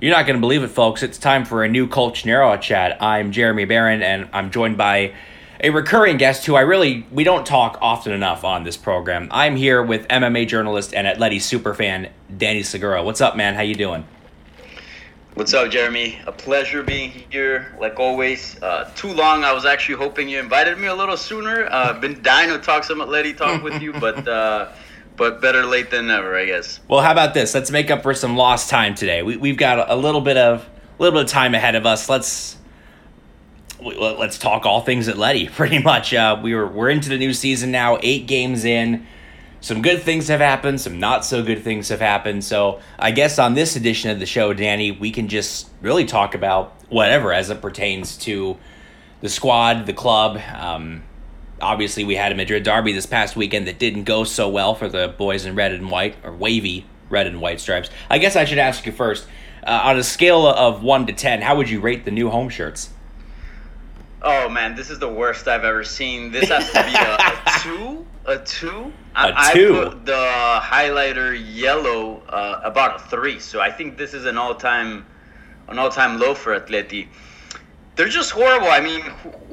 You're not going to believe it, folks. It's time for a new Colchonero chat. I'm Jeremy Barron, and I'm joined by a recurring guest who I really we don't talk often enough on this program. I'm here with MMA journalist and Atleti superfan Danny Segura. What's up, man? How you doing? What's up, Jeremy? A pleasure being here, like always. Uh, too long. I was actually hoping you invited me a little sooner. Uh, been dying to talk some Atleti talk with you, but uh, but better late than never, I guess. Well, how about this? Let's make up for some lost time today. We, we've got a little bit of a little bit of time ahead of us. Let's let's talk all things Atleti. Pretty much, uh, we were we're into the new season now. Eight games in. Some good things have happened. Some not so good things have happened. So I guess on this edition of the show, Danny, we can just really talk about whatever as it pertains to the squad, the club. Um, obviously, we had a Madrid derby this past weekend that didn't go so well for the boys in red and white or wavy red and white stripes. I guess I should ask you first. Uh, on a scale of one to ten, how would you rate the new home shirts? Oh man, this is the worst I've ever seen. This has to be a, a two, a two. I, A two? I put the highlighter yellow uh, about a three. So I think this is an all-time, an all-time low for Atleti. They're just horrible. I mean,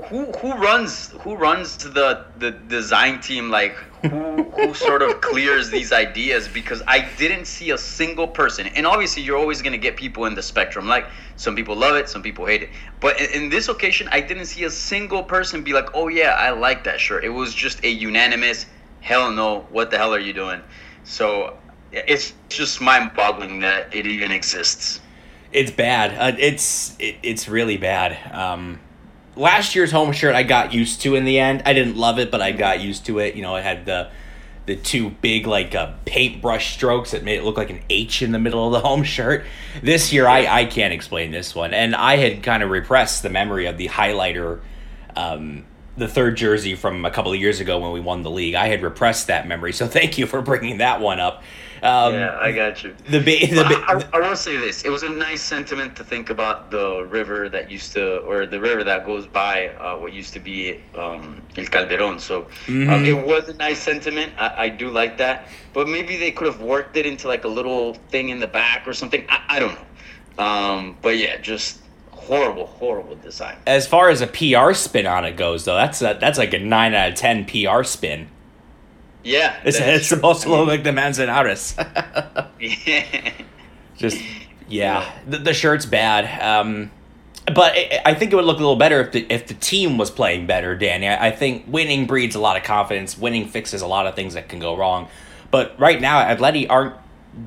who who, runs who runs the the design team? Like who who sort of clears these ideas? Because I didn't see a single person. And obviously, you're always gonna get people in the spectrum. Like some people love it, some people hate it. But in, in this occasion, I didn't see a single person be like, "Oh yeah, I like that shirt." It was just a unanimous, "Hell no! What the hell are you doing?" So it's just mind-boggling that it even exists. It's bad. Uh, it's it, it's really bad. Um, last year's home shirt I got used to in the end. I didn't love it, but I got used to it. You know, it had the the two big like uh, paintbrush strokes that made it look like an H in the middle of the home shirt. This year, I I can't explain this one, and I had kind of repressed the memory of the highlighter. Um, the third jersey from a couple of years ago when we won the league. I had repressed that memory, so thank you for bringing that one up. Um, yeah, I got you. The, ba- the ba- I, I, I will say this: it was a nice sentiment to think about the river that used to, or the river that goes by uh, what used to be um, El Calderon. So Mm-hmm. um, it was a nice sentiment. I, I do like that, but maybe they could have worked it into like a little thing in the back or something. I, I don't know. Um, but yeah, just horrible, horrible design. As far as a PR spin on it goes, though, that's a, that's like a nine out of ten PR spin. Yeah, it's, it's to look like the Manzanares. yeah. Just yeah, The, the shirt's bad. Um, but I, I think it would look a little better if the if the team was playing better, Danny. I, I think winning breeds a lot of confidence. Winning fixes a lot of things that can go wrong. But right now, Atleti aren't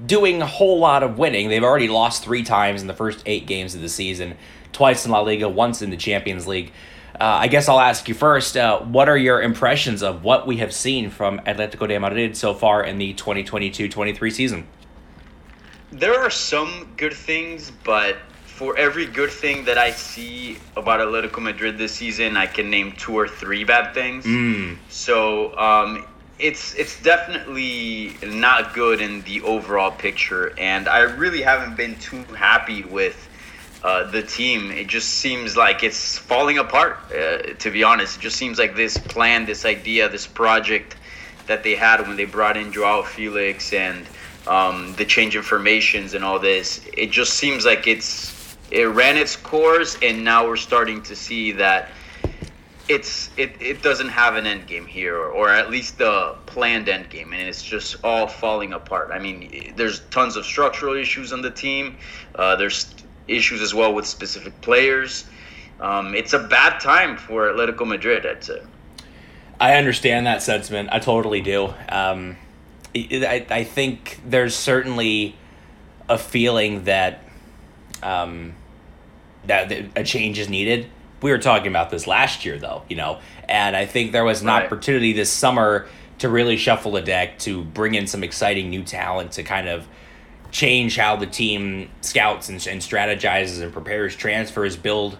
doing a whole lot of winning. They've already lost three times in the first eight games of the season, twice in La Liga, once in the Champions League. Uh, I guess I'll ask you first. Uh, what are your impressions of what we have seen from Atletico de Madrid so far in the 2022-23 season? There are some good things, but for every good thing that I see about Atletico Madrid this season, I can name two or three bad things. Mm. So um, it's it's definitely not good in the overall picture, and I really haven't been too happy with uh, the team. It just seems like it's falling apart. Uh, to be honest, it just seems like this plan, this idea, this project that they had when they brought in Joao Felix and um, the change in formations and all this. It just seems like it's it ran its course, and now we're starting to see that it's it, it doesn't have an end game here, or, or at least the planned end game, and it's just all falling apart. I mean, there's tons of structural issues on the team. Uh, there's issues as well with specific players. Um, it's a bad time for Atletico Madrid. I'd say. I understand that sentiment. I totally do. Um, I, I think there's certainly a feeling that um, that a change is needed. We were talking about this last year, though, you know, and I think there was an Right. opportunity this summer to really shuffle the deck, to bring in some exciting new talent, to kind of change how the team scouts and, and strategizes and prepares transfers, build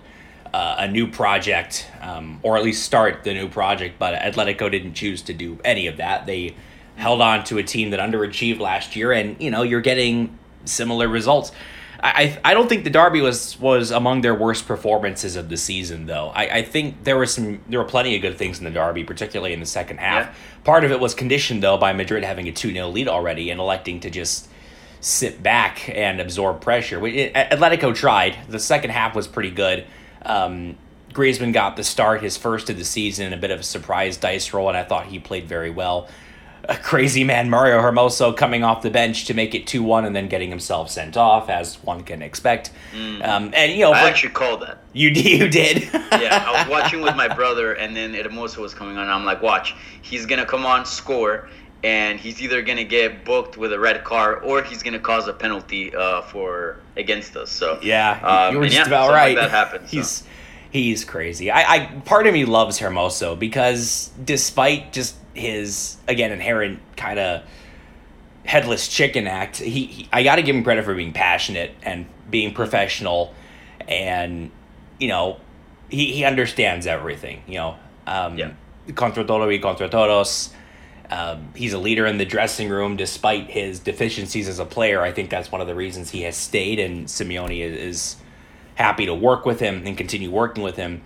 uh, a new project, um, or at least start the new project. But Atletico didn't choose to do any of that. They held on to a team that underachieved last year, and you know you're getting similar results. I, I don't think the Derby was was among their worst performances of the season, though. I, I think there was some there were plenty of good things in the Derby, particularly in the second half. Yeah. Part of it was conditioned though by Madrid having a two 0 lead already and electing to just sit back and absorb pressure. We- it- Atletico tried. The second half was pretty good. Um, Griezmann got the start, his first of the season, a bit of a surprise dice roll, and I thought he played very well. A crazy man, Mario Hermoso, coming off the bench to make it 2 1 and then getting himself sent off, as one can expect. Um, and, you know, I for- actually called that. you, you did. yeah, I was watching with my brother, and then Hermoso was coming on. I'm like, watch, he's gonna come on, score, and he's either gonna get booked with a red card or he's gonna cause a penalty uh, for against us. So Yeah, um, you were just yeah, about right. Like that happened. so. He's he's crazy. I, I part of me loves Hermoso because despite just his again inherent kind of headless chicken act, he, he I got to give him credit for being passionate and being professional, and you know he he understands everything. You know, um, Yeah. contra todo y contra todos. Um, he's a leader in the dressing room despite his deficiencies as a player. I think that's one of the reasons he has stayed, and Simeone is, is happy to work with him and continue working with him.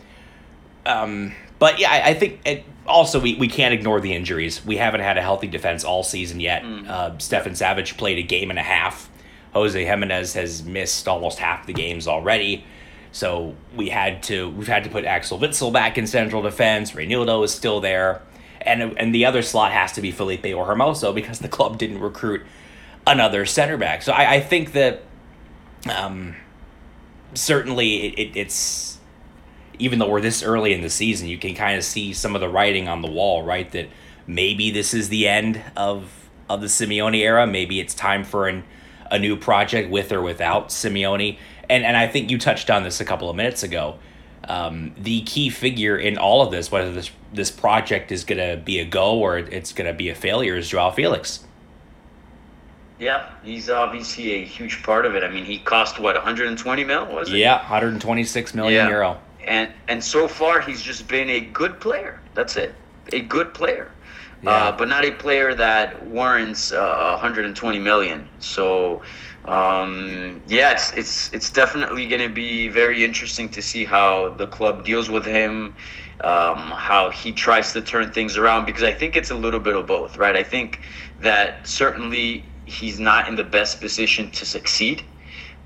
Um, but yeah, I, I think it, also we, we can't ignore the injuries. We haven't had a healthy defense all season yet. Uh, Stefan Savic played a game and a half. Jose Gimenez has missed almost half the games already. So we had to we've had to put Axel Witsel back in central defense. Reinildo is still there, and and the other slot has to be Felipe or Hermoso because the club didn't recruit another center back. So I, I think that um, certainly it, it, it's even though we're this early in the season, you can kind of see some of the writing on the wall, right? That maybe this is the end of of the Simeone era. Maybe it's time for an a new project with or without Simeone. And and I think you touched on this a couple of minutes ago. Um, the key figure in all of this, whether this this project is going to be a go or it's going to be a failure, is Joao Felix. yeah, he's obviously a huge part of it. I mean, he cost what 120 mil was it? Yeah, 126 million Yeah. euro. and and so far he's just been a good player. That's it, a good player, Yeah. uh, but not a player that warrants uh, 120 million. So. Um, yeah, it's it's it's definitely going to be very interesting to see how the club deals with him, um, how he tries to turn things around. Because I think it's a little bit of both, right? I think that certainly he's not in the best position to succeed,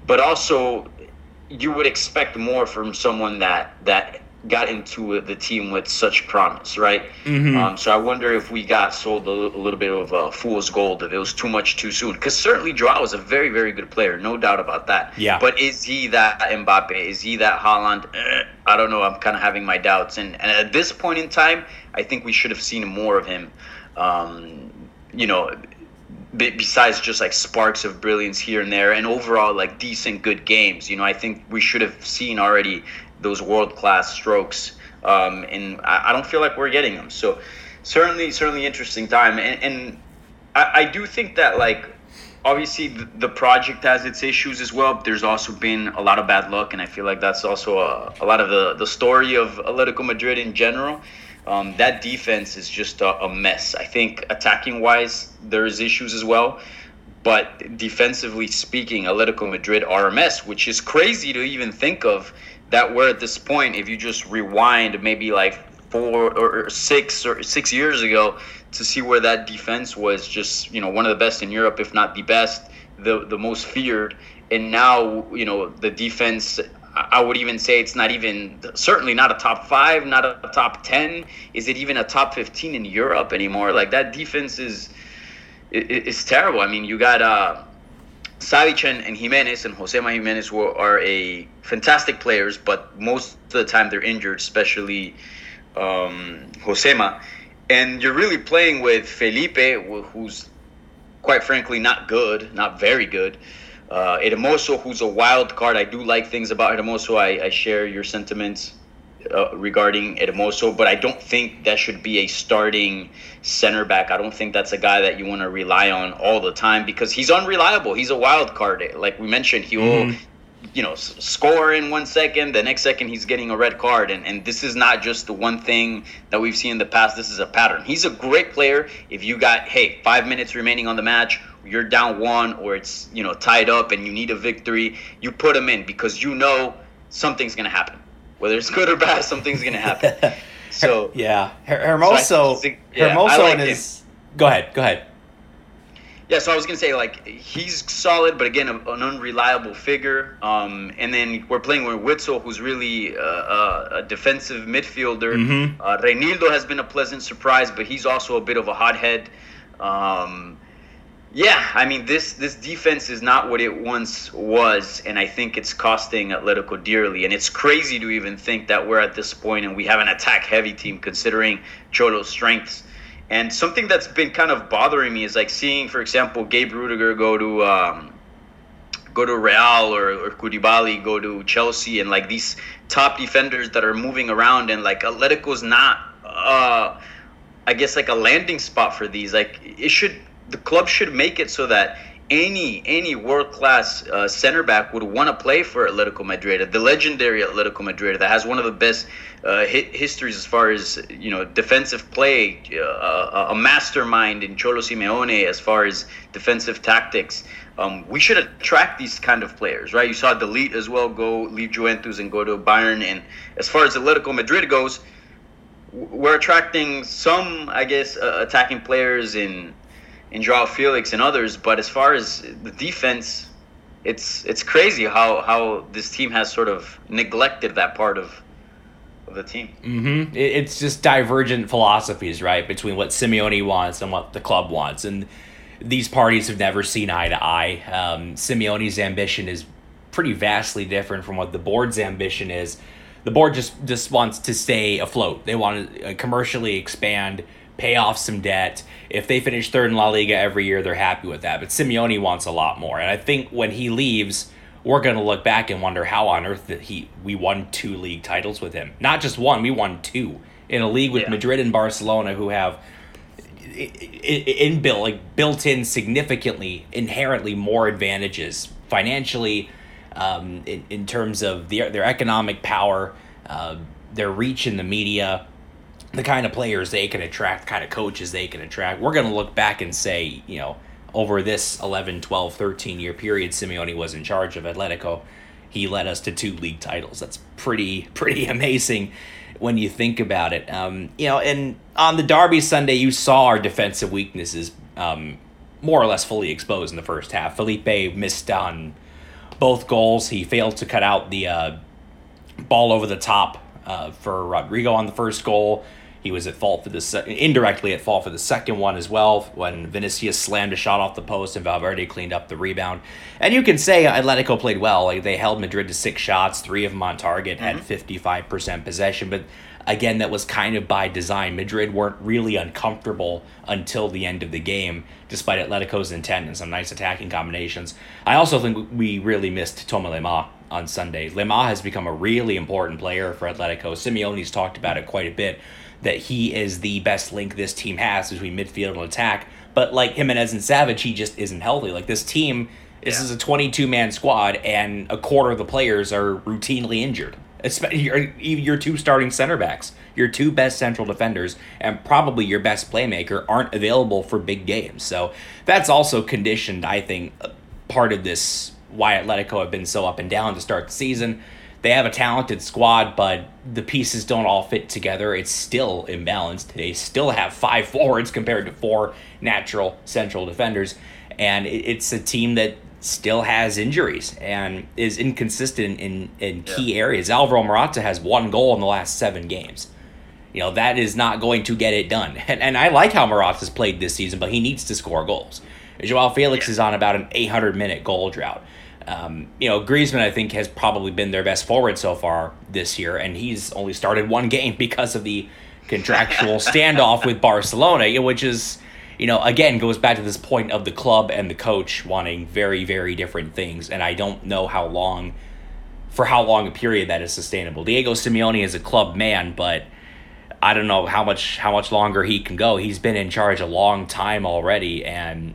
but also you would expect more from someone that that got into the team with such promise, right? Mhm. Um, so I wonder if we got sold a, a little bit of uh, fool's gold, if it was too much too soon. Because certainly Joao is a very, very good player, no doubt about that. Yeah. But is he that Mbappe? Is he that Haaland? Eh, I don't know. I'm kind of having my doubts. And, and at this point in time, I think we should have seen more of him. Um, you know, be- besides just like sparks of brilliance here and there, and overall like decent good games. You know, I think we should have seen already those world class strokes, um, and I, I don't feel like we're getting them. So certainly, certainly interesting time, and, and I, I do think that like obviously the, the project has its issues as well. There's also been a lot of bad luck, and I feel like that's also a, a lot of the the story of Atletico Madrid in general. Um, that defense is just a, a mess. I think attacking wise, there's issues as well. But defensively speaking, Atletico Madrid are a mess, which is crazy to even think of that we're at this point. If you just rewind maybe like four or six or six years ago to see where that defense was just, you know, one of the best in Europe, if not the best, the, the most feared. And now, you know, the defense I would even say it's not even certainly not a top five, not a top ten. Is it even a top fifteen in Europe anymore? Like that defense is is terrible. I mean, you got uh, Savic and, and Gimenez and Josema Gimenez were, are a fantastic players, but most of the time they're injured, especially um, Josema. And you're really playing with Felipe, who's quite frankly not good, not very good. Uh, who's a wild card. I do like things about Hermoso. I, I share your sentiments uh, regarding Hermoso, but I don't think that should be a starting center back. I don't think that's a guy that you want to rely on all the time because he's unreliable. He's a wild card. Like we mentioned, he will, Mhm. you know, score in one second. The next second, he's getting a red card. And, and this is not just the one thing that we've seen in the past. This is a pattern. He's a great player. If you got, hey, five minutes remaining on the match, you're down one or it's, you know, tied up and you need a victory, you put him in because you know something's going to happen. Whether it's good or bad, something's going to happen. So yeah, So I Hermoso, think- yeah, Hermoso like and him. Go ahead, go ahead. Yeah, so I was gonna say like he's solid, but again, a, an unreliable figure. Um, and then we're playing with Witsel, who's really uh, a defensive midfielder. Mhm. Uh, Reinildo has been a pleasant surprise, but he's also a bit of a hothead. Um, yeah, I mean this this defense is not what it once was, and I think it's costing Atletico dearly. And it's crazy to even think that we're at this point and we have an attack-heavy team, considering Cholo's strengths. And something that's been kind of bothering me is like seeing, for example, Gabe Rudiger go to um, go to Real or, or Koulibaly go to Chelsea, and like these top defenders that are moving around, and like Atletico's not, uh, I guess, like a landing spot for these. Like it should, the club should make it so that any any world class uh, center back would want to play for Atletico Madrid, the legendary Atletico Madrid that has one of the best uh, hit histories as far as you know defensive play, uh, a mastermind in Cholo Simeone as far as defensive tactics. Um, we should attract these kind of players, right? You saw de Ligt as well go leave Juventus and go to Bayern, and as far as Atletico Madrid goes, we're attracting some, I guess, uh, attacking players in in Joao Felix and others. But as far as the defense, it's it's crazy how how this team has sort of neglected that part of of the team. Mm-hmm. It's just divergent philosophies, right, between what Simeone wants and what the club wants, and these parties have never seen eye to eye. Um, Simeone's ambition is pretty vastly different from what the board's ambition is. The board just just wants to stay afloat. They want to uh, commercially expand, pay off some debt. If they finish third in La Liga every year, they're happy with that. But Simeone wants a lot more, and I think when he leaves we're going to look back and wonder how on earth that he we won two league titles with him. Not just one, we won two in a league with Yeah. Madrid and Barcelona who have in built like built in significantly inherently more advantages financially um, in, in terms of their their economic power uh, their reach in the media the kind of players they can attract the kind of coaches they can attract we're going to look back and say you know over this 11 12 13 year period Simeone was in charge of Atletico he led us to two league titles that's pretty pretty amazing when you think about it. Um, you know, and on the Derby Sunday, you saw our defensive weaknesses um, more or less fully exposed in the first half. Felipe missed on both goals. He failed to cut out the uh, ball over the top uh, for Rodrigo on the first goal. He was at fault for the se- indirectly at fault for the second one as well when Vinicius slammed a shot off the post and Valverde cleaned up the rebound. And you can say Atletico played well. Like they held Madrid to six shots, three of them on target, had mm-hmm. fifty five percent possession, but again, that was kind of by design. Madrid weren't really uncomfortable until the end of the game, despite Atletico's intent and some nice attacking combinations. I also think we really missed Thomas Lemar on Sunday. Lemar has become a really important player for Atletico. Simeone's talked about it quite a bit that he is the best link this team has between midfield and attack. But like Gimenez and Savic, he just isn't healthy. Like this team, this is a 22 man squad, and a quarter of the players are routinely injured. Especially your, your two starting center backs, your two best central defenders, and probably your best playmaker aren't available for big games. So that's also conditioned, I think, uh, part of this why Atletico have been so up and down to start the season. They have a talented squad, but the pieces don't all fit together. It's still imbalanced. They still have five forwards compared to four natural central defenders. And it's a team that still has injuries and is inconsistent in, in key areas. Alvaro Morata has one goal in the last seven games. You know, that is not going to get it done. And, and I like how Morata's played this season, but he needs to score goals. Joao Felix is on about an 800 minute goal drought. Um, you know, Griezmann, I think, has probably been their best forward so far this year, and he's only started one game because of the contractual standoff with Barcelona, which is, you know, again, goes back to this point of the club and the coach wanting very, very different things, and I don't know how long, for how long a period that is sustainable. Diego Simeone is a club man, but I don't know how much how much longer he can go. He's been in charge a long time already, and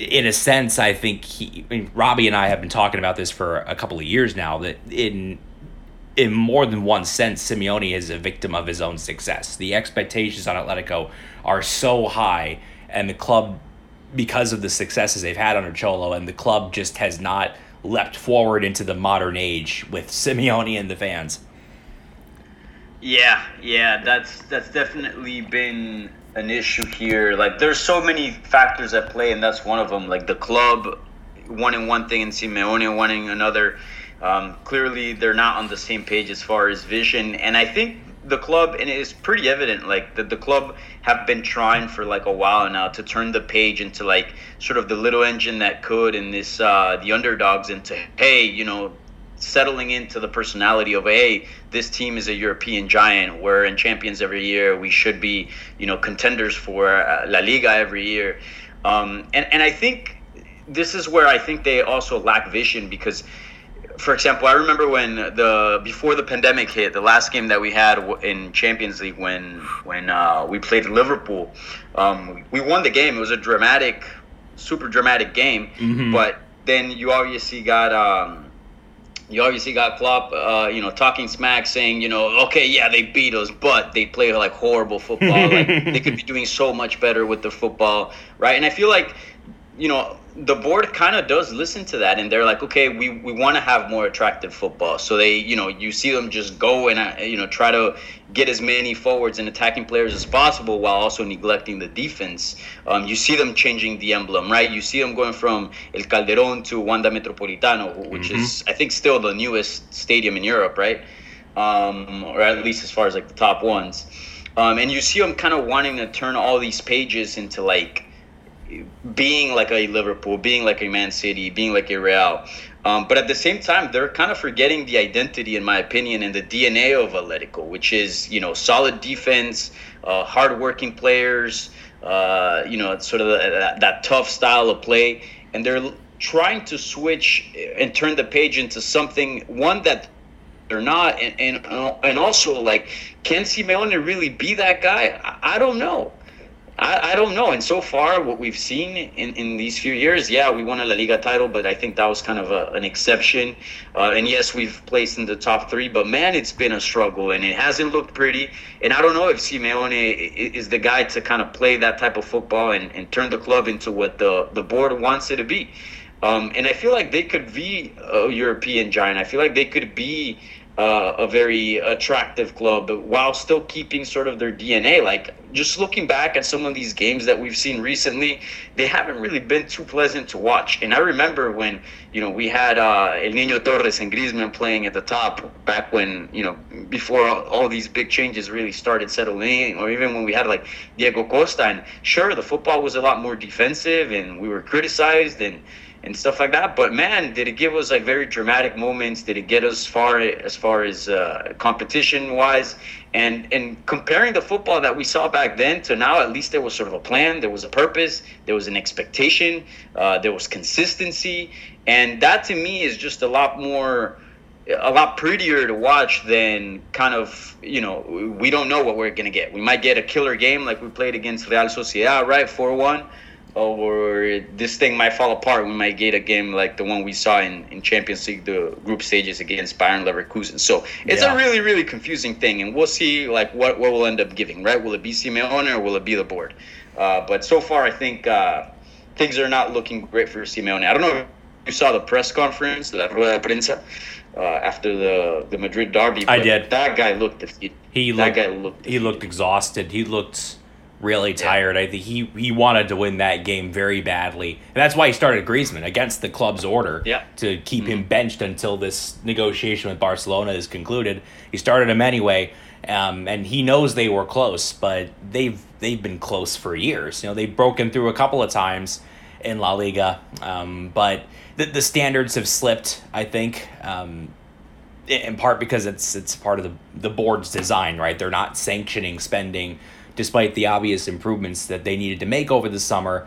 In a sense, I think he, I mean, Robbie and I have been talking about this for a couple of years now. That in in more than one sense, Simeone is a victim of his own success. The expectations on Atletico are so high, and the club, because of the successes they've had under Cholo, and the club just has not leapt forward into the modern age with Simeone and the fans. Yeah, yeah, that's that's definitely been an issue here. Like, there's so many factors at play, and that's one of them. Like the club wanting one thing and Simeone wanting another. Um, clearly, they're not on the same page as far as vision, and I think the club, and it's pretty evident, like that the club have been trying for like a while now to turn the page into like sort of the little engine that could, and this uh, the underdogs into hey, you know, settling into the personality of hey this team is a european giant. We're in champions every year. We should be you know contenders for uh, la liga every year. Um, and, and i think this is where i think they also lack vision because for example i remember when the before the pandemic hit the last game that we had in champions league when when uh, we played liverpool um, we won the game. It was a dramatic super dramatic game. Mhm. but then you obviously got um, you obviously got Klopp, uh, you know, talking smack, saying, you know, okay, yeah, they beat us, but they play like horrible football. like they could be doing so much better with their football, right? And I feel like, you know, the board kind of does listen to that, and they're like, okay, we, we want to have more attractive football. So they, you know, you see them just go and uh, you know try to get as many forwards and attacking players as possible while also neglecting the defense. Um, you see them changing the emblem, right? You see them going from El Calderón to Wanda Metropolitano, which Mhm. is I think still the newest stadium in Europe, right? Um, or at least as far as like the top ones. Um, and you see them kind of wanting to turn all these pages into like being like a Liverpool, being like a Man City, being like a Real. Um, but at the same time, they're kind of forgetting the identity, in my opinion, and the DNA of Atletico, which is you know solid defense, uh, hardworking players, uh, you know, sort of that, that tough style of play, and they're trying to switch and turn the page into something one that they're not, and and, and also like, can Simeone really be that guy? I, I don't know. I, I don't know. And so far, what we've seen in, in these few years, yeah, we won a La Liga title, but I think that was kind of a, an exception. Uh, and yes, we've placed in the top three, but man, it's been a struggle and it hasn't looked pretty. And I don't know if Simeone is the guy to kind of play that type of football and, and turn the club into what the, the board wants it to be. Um, and I feel like they could be a European giant. I feel like they could be uh, a very attractive club while still keeping sort of their DNA. Like just looking back at some of these games that we've seen recently, they haven't really been too pleasant to watch. And I remember when you know we had uh, El Niño Torres and Griezmann playing at the top back when you know before all, all these big changes really started settling in, or even when we had like Diego Costa. And sure, the football was a lot more defensive, and we were criticized and and stuff like that. But man, did it give us like very dramatic moments? Did it get us far as far as uh, competition wise? And and comparing the football that we saw back then to now, at least there was sort of a plan, there was a purpose, there was an expectation, uh, there was consistency, and that to me is just a lot more. A lot prettier to watch than kind of, you know, we don't know what we're to get. We might get a killer game like we played against Real Sociedad, right? 4 1 or this thing might fall apart. We might get a game like the one we saw in, in Champions League, the group stages against Bayern Leverkusen. So it's yeah. a really, really confusing thing, and we'll see like what what we'll end up giving. Right? Will it be Simeone or will it be the board? Uh, but so far, I think uh, things are not looking great for Simeone. I don't know if you saw the press conference, la rueda de prensa. Uh, after the the Madrid derby, I did. That guy looked defeated. He that looked, guy looked. Defeated. He looked exhausted. He looked really tired. I think he he wanted to win that game very badly, and that's why he started Griezmann against the club's order yeah. to keep mm-hmm. him benched until this negotiation with Barcelona is concluded. He started him anyway, um, and he knows they were close, but they've they've been close for years. You know, they've broken through a couple of times in La Liga, um, but the the standards have slipped. I think. Um, in part because it's it's part of the the board's design, right? They're not sanctioning spending despite the obvious improvements that they needed to make over the summer.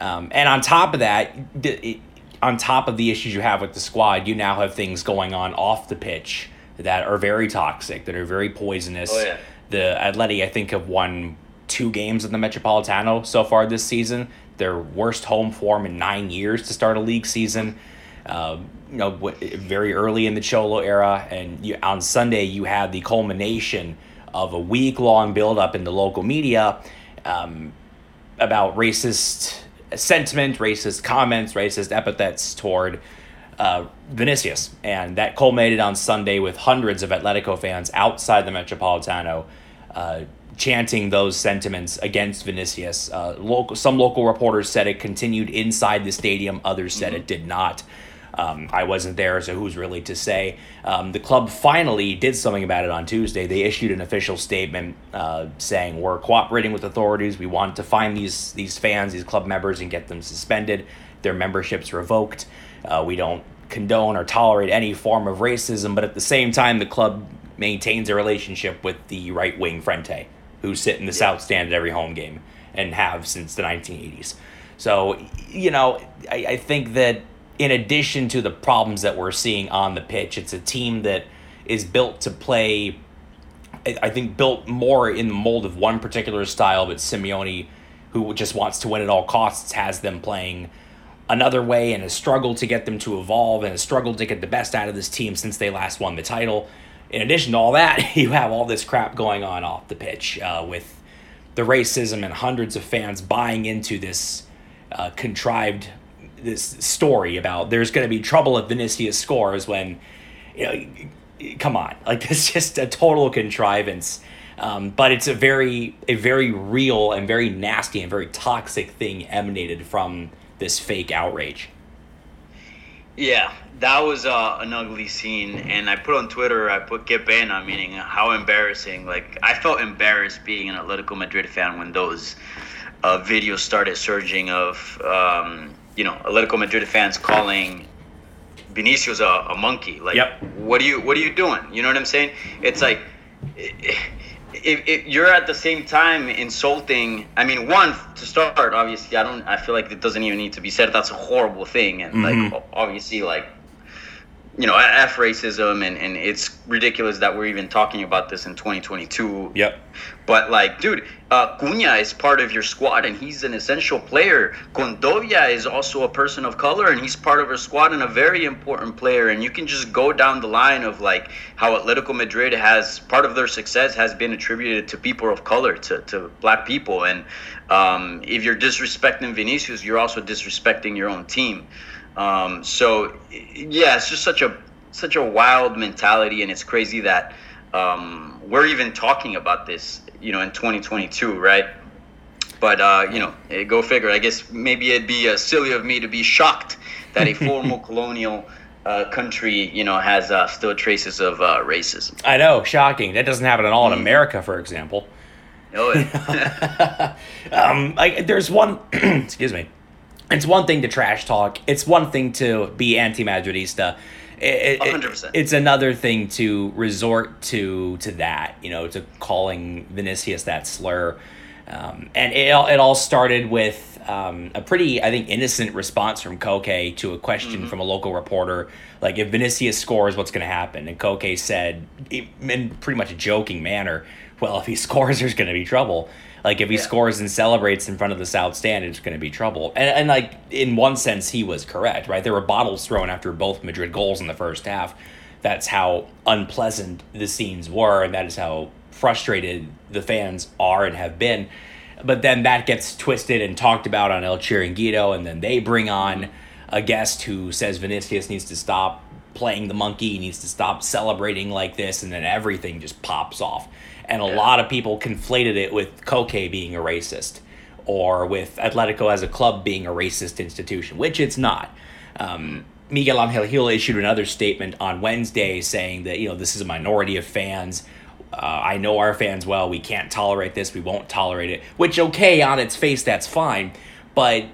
Um, and on top of that, it, on top of the issues you have with the squad, you now have things going on off the pitch that are very toxic, that are very poisonous. Oh, yeah. The Atleti, I think, have won two games in the Metropolitano so far this season. Their worst home form in nine years to start a league season. Uh, you know, very early in the Cholo era, and you, on Sunday you had the culmination of a week long buildup in the local media um, about racist sentiment, racist comments, racist epithets toward uh, Vinicius. And that culminated on Sunday with hundreds of Atletico fans outside the Metropolitano uh, chanting those sentiments against Vinicius. Uh, local, some local reporters said it continued inside the stadium, others said mm-hmm. it did not. Um, I wasn't there, so who's really to say? Um, the club finally did something about it on Tuesday. They issued an official statement uh, saying we're cooperating with authorities. We want to find these these fans, these club members, and get them suspended, their memberships revoked. Uh, we don't condone or tolerate any form of racism, but at the same time, the club maintains a relationship with the right wing Frente, who sit in the yeah. south stand at every home game and have since the 1980s. So, you know, I, I think that in addition to the problems that we're seeing on the pitch, it's a team that is built to play. I think built more in the mold of one particular style, but Simeone, who just wants to win at all costs, has them playing another way and has struggled to get them to evolve and has struggled to get the best out of this team since they last won the title. In addition to all that, you have all this crap going on off the pitch uh, with the racism and hundreds of fans buying into this uh, contrived this story about there's going to be trouble if Vinicius scores when, you know, come on, like it's just a total contrivance. Um, but it's a very a very real and very nasty and very toxic thing emanated from this fake outrage. Yeah, that was uh, an ugly scene, and I put on Twitter. I put "Get pena," meaning how embarrassing. Like I felt embarrassed being an Atletico Madrid fan when those uh, videos started surging of um, you know Atletico Madrid fans calling Vinicius a, a monkey. Like, Yep. what are you what are you doing? You know what I'm saying? It's like if, if you're at the same time insulting i mean one to start obviously i don't i feel like it doesn't even need to be said that's a horrible thing and Mhm. like obviously like you know f racism and, and it's ridiculous that we're even talking about this in 2022 Yep. but like dude uh Cunha is part of your squad and he's an essential player. Kondogbia is also a person of color and he's part of our squad and a very important player. And you can just go down the line of like how Atletico Madrid has part of their success has been attributed to people of color to, to black people. And um, if you're disrespecting Vinicius you're also disrespecting your own team um, so yeah, it's just such a such a wild mentality, and it's crazy that um, we're even talking about this, you know, in 2022, right? But uh, you know, eh, go figure. I guess maybe it'd be uh, silly of me to be shocked that a former colonial uh, country, you know, has uh, still traces of uh, racism. I know, shocking. That doesn't happen at all in America, for example. Oh, yeah. um, like there's one excuse me it's one thing to trash talk. It's one thing to be anti-madridista. It, it- 100%. it's another thing to resort to to that you know to calling vinicius that slur. Um, and it, all- it all started with um, a pretty i think innocent response from Koke to a question from a local reporter. Like if vinicius scores what's going to happen? And Koke said in pretty much a joking manner well if he scores there's going to be trouble like if he scores and celebrates in front of the south stand it's going to be trouble. And, and like in one sense he was correct right? There were bottles thrown after both madrid goals in the first half. That's how unpleasant the scenes were and that is how frustrated the fans are and have been. But then that gets twisted and talked about on El Chiringuito, and then they bring on a guest who says Vinicius needs to stop playing the monkey, he needs to stop celebrating like this, and then everything just pops off. And a lot of people conflated it with Koke being a racist, or with Atletico as a club being a racist institution, which it's not. Um, Miguel Angel Gil issued another statement on Wednesday saying that you know this is a minority of fans. Uh, I know our fans well. We can't tolerate this. We won't tolerate it. Which, okay, on its face, that's fine. But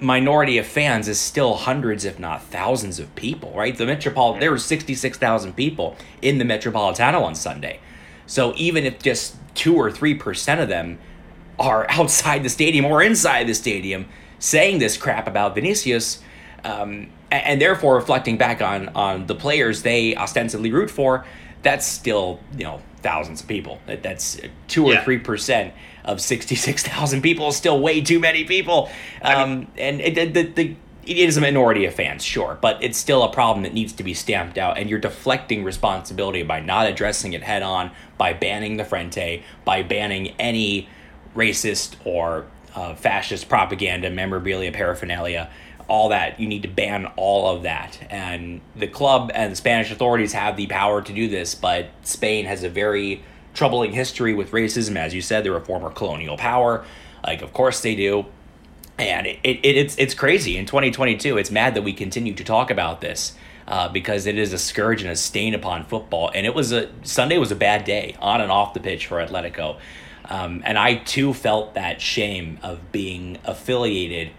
minority of fans is still hundreds, if not thousands, of people, right? The Metropolitan, there were 66,000 people in the Metropolitano on Sunday. So even if just two or 3% of them are outside the stadium or inside the stadium saying this crap about Vinicius, um, and, therefore reflecting back on on the players they ostensibly root for, that's still you know thousands of people. That, that's two or Yeah. three percent of sixty six thousand people is still way too many people. Um, and it, the, the it is a minority of fans, sure, but it's still a problem that needs to be stamped out. And you're deflecting responsibility by not addressing it head on, by banning the Frente, by banning any racist or uh, fascist propaganda, memorabilia, paraphernalia, all that. You need to ban all of that. And the club and Spanish authorities have the power to do this, but Spain has a very troubling history with racism. As you said, they're a former colonial power. Like, of course they do. And it, it, it's it's crazy in 2022. It's mad that we continue to talk about this uh, because it is a scourge and a stain upon football. And it was a Sunday was a bad day on and off the pitch for Atletico. Um, and I too felt that shame of being affiliated,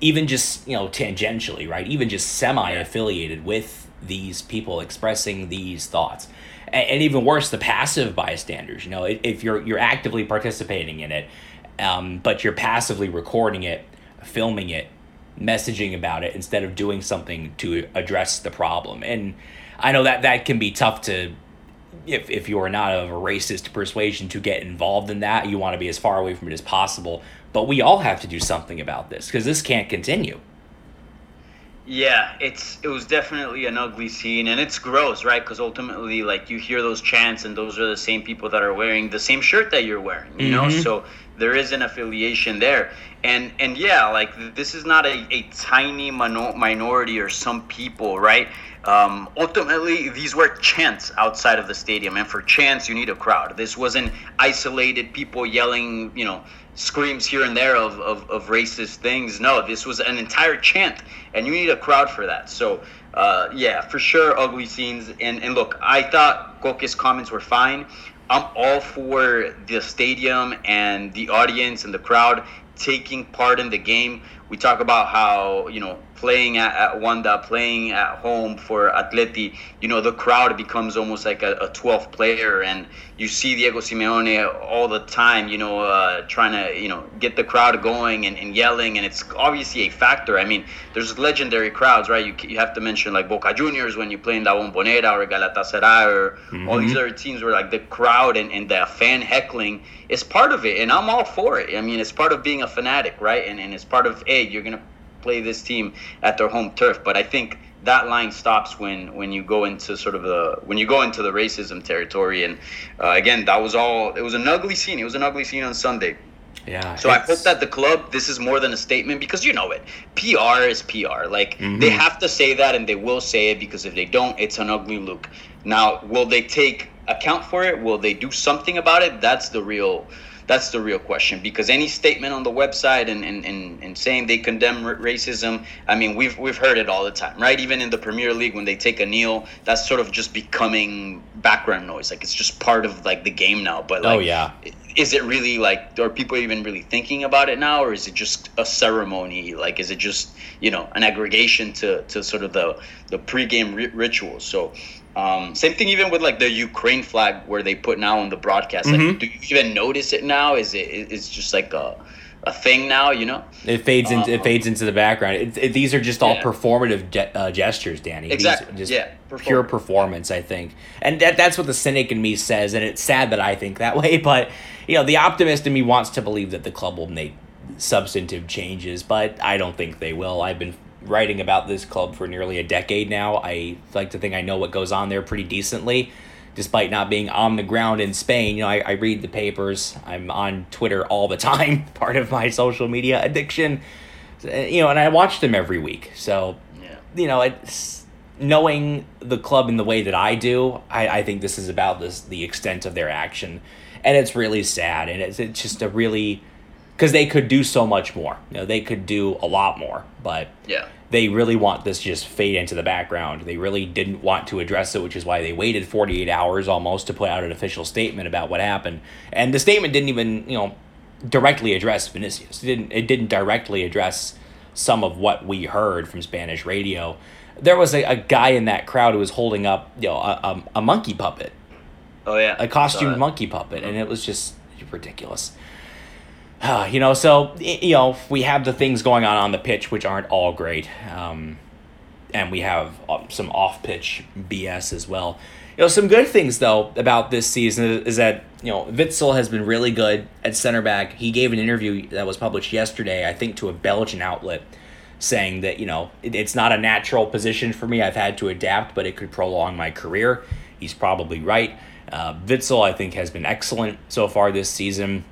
even just you know tangentially, right? Even just semi-affiliated with these people expressing these thoughts, and, and even worse, the passive bystanders. You know, if, if you're you're actively participating in it, um, but you're passively recording it, filming it, messaging about it instead of doing something to address the problem. And I know that that can be tough to if if you are not of a racist persuasion to get involved in that, you want to be as far away from it as possible. But we all have to do something about this because this can't continue. Yeah, it's it was definitely an ugly scene, and it's gross, right? Because ultimately, like you hear those chants, and those are the same people that are wearing the same shirt that you're wearing, you know. Mhm. So there is an affiliation there, and and yeah, like this is not a, a tiny minor- minority or some people, right? Um, ultimately, these were chants outside of the stadium, and for chants, you need a crowd. This wasn't isolated people yelling, you know, screams here and there of, of, of racist things. No, this was an entire chant, and you need a crowd for that. So, uh, yeah, for sure, ugly scenes. And, and look, I thought Koke's comments were fine. I'm all for the stadium and the audience and the crowd taking part in the game. We talk about how you know playing at, at Wanda, playing at home for Atleti, you know the crowd becomes almost like a, a 12th player, and you see Diego Simeone all the time, you know, uh, trying to you know get the crowd going and, and yelling, and it's obviously a factor. I mean, there's legendary crowds, right? You you have to mention like Boca Juniors when you play in La Bombonera or Galatasaray or mm-hmm. all these other teams where like the crowd and, and the fan heckling is part of it, and I'm all for it. I mean, it's part of being a fanatic, right? And and it's part of hey, you're gonna play this team at their home turf. But I think that line stops when when you go into sort of the when you go into the racism territory. And uh, again, that was all. It was an ugly scene. It was an ugly scene on Sunday. Yeah. So I hope that the club, this is more than a statement because you know it. PR is PR. Like mm-hmm. they have to say that and they will say it because if they don't, it's an ugly look. Now, will they take account for it? Will they do something about it? That's the real that's the real question because any statement on the website and, and, and, and saying they condemn r- racism, I mean, we've we've heard it all the time, right? Even in the Premier League, when they take a kneel, that's sort of just becoming background noise. Like it's just part of like the game now. But like, oh yeah, is it really like? Are people even really thinking about it now, or is it just a ceremony? Like, is it just you know an aggregation to to sort of the the pregame ri- rituals? So um, same thing even with like the Ukraine flag where they put now on the broadcast. Like, mm-hmm. do you even notice it now? Is it it's just like a a thing now? You know, it fades into um, it fades into the background. It, it, these are just all yeah. performative ge- uh, gestures, Danny. Exactly. These yeah. Pure performance, I think, and that, that's what the cynic in me says, and it's sad that I think that way. But you know, the optimist in me wants to believe that the club will make substantive changes, but I don't think they will. I've been writing about this club for nearly a decade now. I like to think I know what goes on there pretty decently, despite not being on the ground in Spain. You know, I, I read the papers. I'm on Twitter all the time, part of my social media addiction. You know, and I watch them every week. So, yeah. you know, it's knowing the club in the way that I do. I, I think this is about this the extent of their action, and it's really sad. And it's it's just a really because they could do so much more. You know, they could do a lot more, but yeah, they really want this to just fade into the background. They really didn't want to address it, which is why they waited 48 hours almost to put out an official statement about what happened. And the statement didn't even, you know, directly address Vinicius. It didn't it didn't directly address some of what we heard from Spanish radio. There was a, a guy in that crowd who was holding up, you know, a, a, a monkey puppet. Oh yeah, a costumed monkey puppet, and it was just ridiculous. you know, so you know we have the things going on on the pitch which aren't all great, um, and we have um, some off-pitch BS as well. You know, some good things though about this season is that you know Witsel has been really good at center back. He gave an interview that was published yesterday, I think, to a Belgian outlet, saying that you know it, it's not a natural position for me. I've had to adapt, but it could prolong my career. He's probably right. Uh, Witsel, I think, has been excellent so far this season.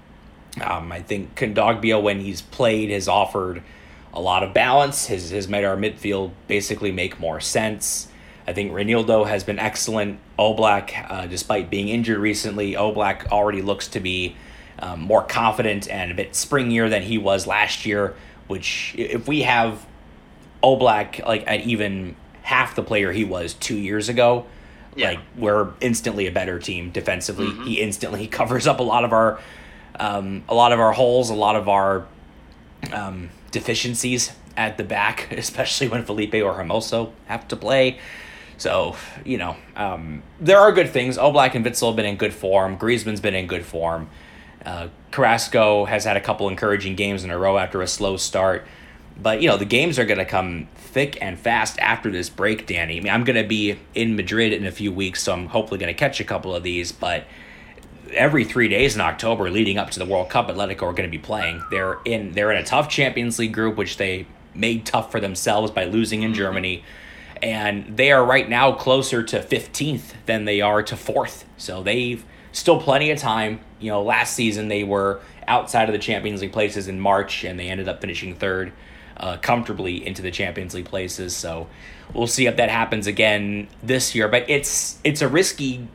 Um, I think Kondogbia, when he's played, has offered a lot of balance, has, has made our midfield basically make more sense. I think Reinildo has been excellent. Oblak, uh, despite being injured recently, Oblak already looks to be um, more confident and a bit springier than he was last year. Which, if we have Oblak like at even half the player he was two years ago, yeah. like we're instantly a better team defensively. Mm-hmm. He instantly covers up a lot of our um, a lot of our holes, a lot of our um, deficiencies at the back, especially when Felipe or Hermoso have to play. So, you know, um, there are good things. Oblak and Witsel have been in good form. Griezmann's been in good form. Uh, Carrasco has had a couple encouraging games in a row after a slow start. But, you know, the games are going to come thick and fast after this break, Danny. I mean, I'm going to be in Madrid in a few weeks, so I'm hopefully going to catch a couple of these. But every three days in October leading up to the World Cup, Atletico are going to be playing. They're in they're in a tough Champions League group, which they made tough for themselves by losing in Germany, and they are right now closer to 15th than they are to fourth. So they've still plenty of time. You know, last season they were outside of the Champions League places in March, and they ended up finishing third. Uh, comfortably into the Champions League places, so we'll see if that happens again this year. But it's it's a risky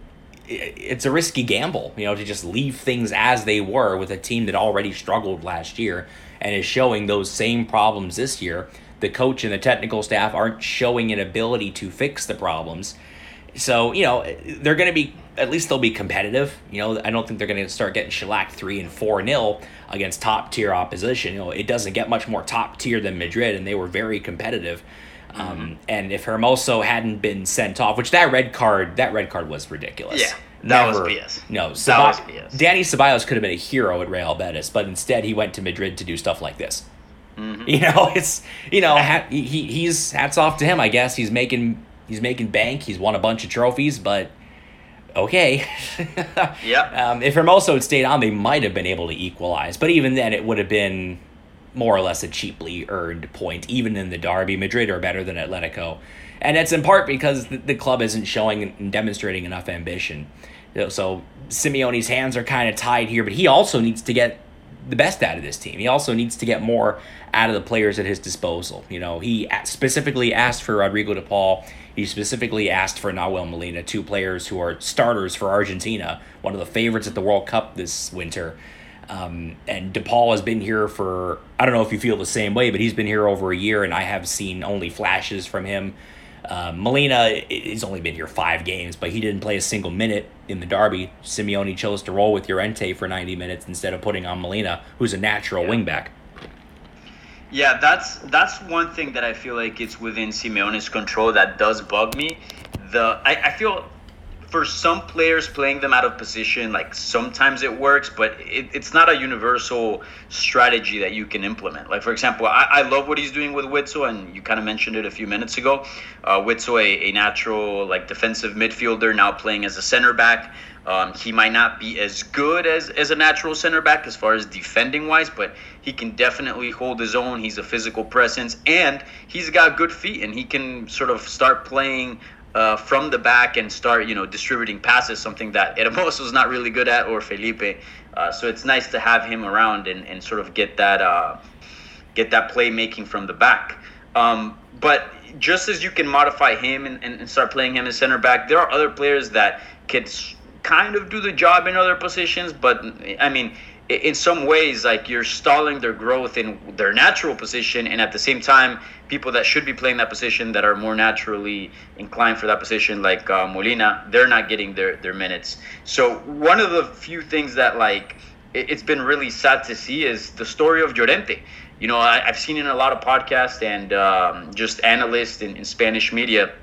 it's a risky gamble, you know, to just leave things as they were with a team that already struggled last year and is showing those same problems this year. The coach and the technical staff aren't showing an ability to fix the problems. So, you know, they're going to be at least they'll be competitive. You know, I don't think they're going to start getting shellacked three and four nil against top tier opposition. You know, it doesn't get much more top tier than Madrid, and they were very competitive. Um, Mm-hmm. and if Hermoso hadn't been sent off, which that red card, that red card was ridiculous. Yeah, that was BS. No, That Ceba- was BS. Danny Ceballos could have been a hero at Real Betis, but instead he went to Madrid to do stuff like this. Mm-hmm. You know, it's you know hat, he, he's hats off to him. I guess he's making he's making bank. He's won a bunch of trophies, but okay. yeah. Um, if Hermoso had stayed on, they might have been able to equalize. But even then, it would have been more or less a cheaply earned point. Even in the derby, Madrid are better than Atletico, and it's in part because the, club isn't showing and demonstrating enough ambition. So Simeone's hands are kind of tied here, but he also needs to get the best out of this team. He also needs to get more out of the players at his disposal. You know, he specifically asked for Rodrigo de Paul. He specifically asked for Nahuel Molina, two players who are starters for Argentina, one of the favorites at the World Cup this winter. Um, and DePaul has been here for, I don't know if you feel the same way, but he's been here over a year, and I have seen only flashes from him. Uh, Molina has only been here five games, but he didn't play a single minute in the derby. Simeone chose to roll with Llorente for 90 minutes instead of putting on Molina, who's a natural wingback. Yeah, that's that's one thing that I feel like it's within Simeone's control that does bug me. The I, I feel for some players playing them out of position, like sometimes it works, but it, it's not a universal strategy that you can implement. Like for example, I, I love what he's doing with Witsel, and you kind of mentioned it a few minutes ago. Uh, Witsel, a, a natural like defensive midfielder, now playing as a center back. Um, he might not be as good as, as a natural center back as far as defending wise, but he can definitely hold his own. He's a physical presence and he's got good feet and he can sort of start playing uh, from the back and start, you know, distributing passes, something that Hermoso is not really good at or Felipe. Uh, so it's nice to have him around and, and sort of get that uh, get that playmaking from the back. Um, but just as you can modify him and, and start playing him as center back, there are other players that could kind of do the job in other positions. But I mean, in some ways, like you're stalling their growth in their natural position, and at the same time, people that should be playing that position that are more naturally inclined for that position, like uh, Molina, they're not getting their their minutes. So one of the few things that like it, it's been really sad to see is the story of Llorente. You know, I, have seen in a lot of podcasts and um, just analysts in, in Spanish media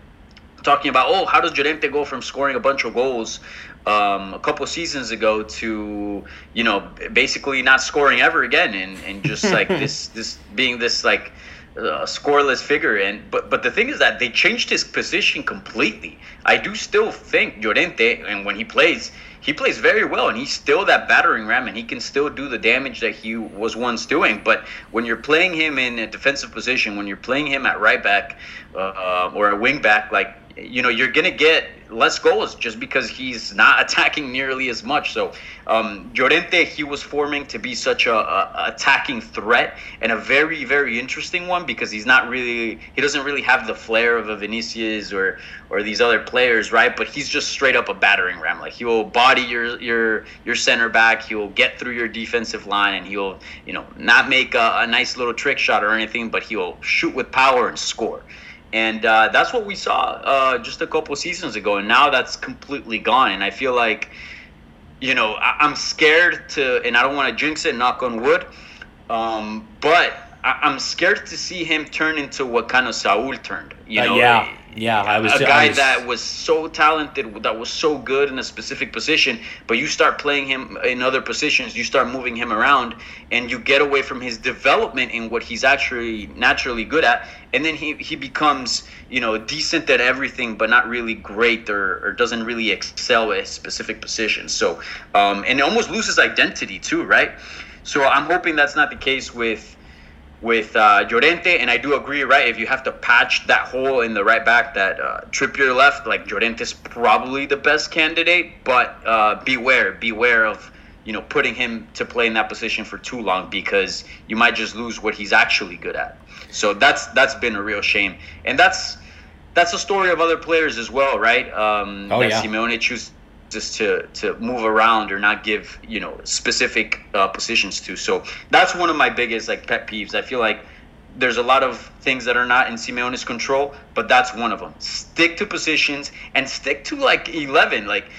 talking about, oh, how does Llorente go from scoring a bunch of goals um, a couple seasons ago to you know basically not scoring ever again and, and just like this this being this like uh, scoreless figure. And but but the thing is that they changed his position completely. I do still think llorente and when he plays he plays very well and he's still that battering ram and he can still do the damage that he was once doing. But when you're playing him in a defensive position when you're playing him at right back uh, or a wing back like you know you're gonna get less goals just because he's not attacking nearly as much. So um, Llorente, he was forming to be such a, a, attacking threat and a very very interesting one because he's not really he doesn't really have the flair of a Vinicius or or these other players, right? But he's just straight up a battering ram. Like he will body your your your center back, he will get through your defensive line, and he'll you know not make a, a nice little trick shot or anything, but he'll shoot with power and score and uh, that's what we saw uh, just a couple seasons ago and now that's completely gone. And i feel like you know I- am scared to and i don't want to jinx it knock on wood um, but I- i'm scared to see him turn into what kind of saul turned you Uh, know yeah, yeah. I was a guy was- that was so talented, that was so good in a specific position, but you start playing him in other positions, you start moving him around, and you get away from his development in what he's actually naturally good at, and then he, he becomes you know decent at everything, but not really great or, or doesn't really excel at specific positions. So um, and it almost loses identity too, right? So I'm hoping that's not the case with with uh, Llorente, and I do agree, right? If you have to patch that hole in the right back that uh, Trippier left, like Llorente's probably the best candidate, but uh, beware, beware of you know putting him to play in that position for too long because you might just lose what he's actually good at. So that's that's been a real shame, and that's that's a story of other players as well, right? Um, Oh, that yeah. Simeone chooses just to to move around or not give you know specific uh, positions to. So that's one of my biggest like pet peeves. I feel like there's a lot of things that are not in Simeone's control, but that's one of them. Stick to positions and stick to like 11. Like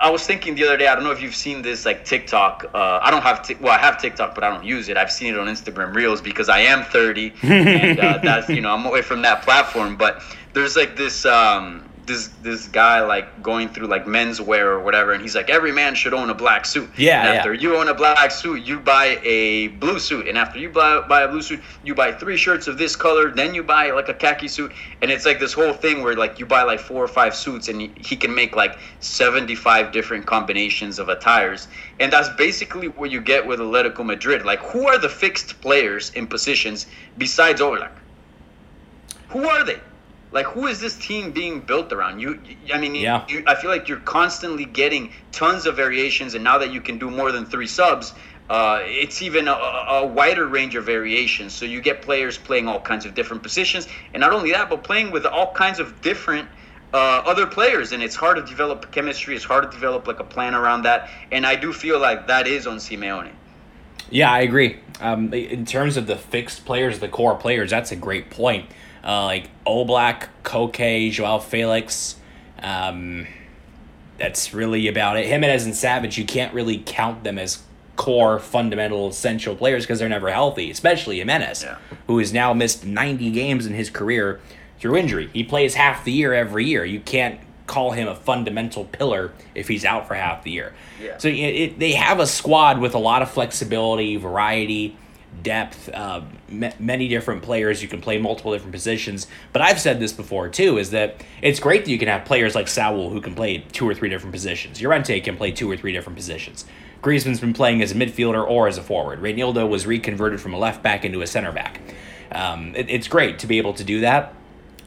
I was thinking the other day, I don't know if you've seen this like TikTok. Uh, I don't have t- well, I have TikTok, but I don't use it. I've seen it on Instagram Reels because I am 30, and uh, that's you know I'm away from that platform. But there's like this. Um, this this guy like going through like menswear or whatever, and he's like, every man should own a black suit. Yeah. And yeah. after you own a black suit, you buy a blue suit, and after you buy, buy a blue suit, you buy three shirts of this color. Then you buy like a khaki suit, and it's like this whole thing where like you buy like four or five suits, and he, he can make like seventy five different combinations of attires, and that's basically what you get with Atletico Madrid. Like, who are the fixed players in positions besides Oblak? Who are they? Like, who is this team being built around? You, I mean, Yeah. you, I feel like you're constantly getting tons of variations, and now that you can do more than three subs, uh, it's even a, a wider range of variations. So you get players playing all kinds of different positions, and not only that, but playing with all kinds of different uh, other players. And it's hard to develop chemistry. It's hard to develop like a plan around that. And I do feel like that is on Simeone. Yeah, I agree. Um, in terms of the fixed players, the core players, that's a great point. Uh, like Oblak, Koke, Joao Felix. Um, that's really about it. Gimenez and Savic, you can't really count them as core, fundamental, essential players because they're never healthy, especially Gimenez, Yeah. who has now missed 90 games in his career through injury. He plays half the year every year. You can't call him a fundamental pillar if he's out for half the year. Yeah. So it, it, they have a squad with a lot of flexibility, variety, depth, uh, m- many different players. You can play multiple different positions. But I've said this before too: is that it's great that you can have players like Saul who can play two or three different positions. Llorente can play two or three different positions. Griezmann's been playing as a midfielder or as a forward. Reinildo was reconverted from a left back into a center back. Um, it, it's great to be able to do that.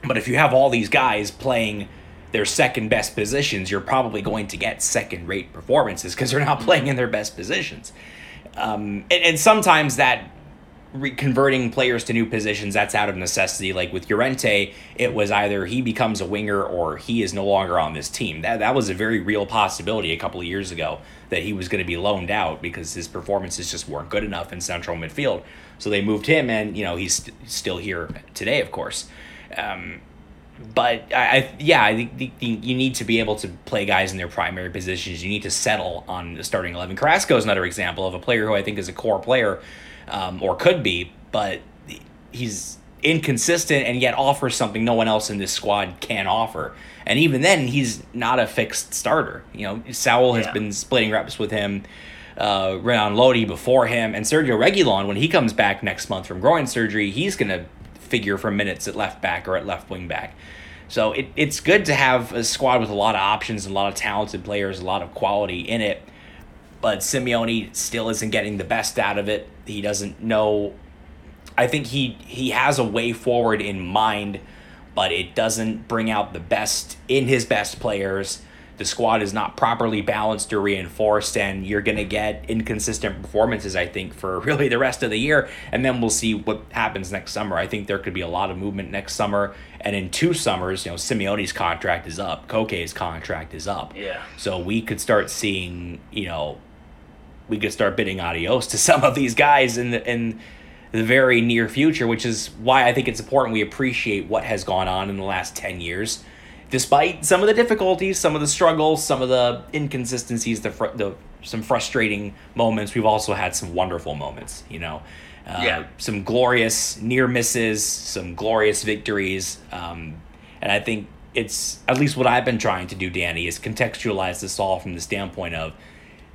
But if you have all these guys playing their second best positions, you're probably going to get second rate performances because they're not playing in their best positions. Um, and, and sometimes that re- converting players to new positions that's out of necessity. Like with Llorente, it was either he becomes a winger or he is no longer on this team. That that was a very real possibility a couple of years ago that he was going to be loaned out because his performances just weren't good enough in central midfield. So they moved him, and you know he's st- still here today, of course. Um, but I, I yeah, I think you need to be able to play guys in their primary positions. You need to settle on the starting eleven. Carrasco is another example of a player who I think is a core player, um, or could be, but he's inconsistent and yet offers something no one else in this squad can offer. And even then, he's not a fixed starter. You know, Saul has Yeah. been splitting reps with him. Uh, Renan Lodi before him, and Sergio Reguilon, when he comes back next month from groin surgery, he's going to figure for minutes at left back or at left wing back. So it, it's good to have a squad with a lot of options and a lot of talented players, a lot of quality in it. But Simeone still isn't getting the best out of it. He doesn't know. I think he he has a way forward in mind, but it doesn't bring out the best in his best players. The squad is not properly balanced or reinforced, and you're going to get inconsistent performances, I think, for really the rest of the year. And then we'll see what happens next summer. I think there could be a lot of movement next summer. And in two summers, you know, Simeone's contract is up, Koke's contract is up. Yeah. So we could start seeing, you know, we could start bidding adios to some of these guys in the in the very near future, which is why I think it's important we appreciate what has gone on in the last ten years, despite some of the difficulties, some of the struggles, some of the inconsistencies, the fr- the some frustrating moments. We've also had some wonderful moments, you know. Uh, Yeah. Some glorious near misses, some glorious victories, um, and I think it's at least what I've been trying to do, Danny, is contextualize this all from the standpoint of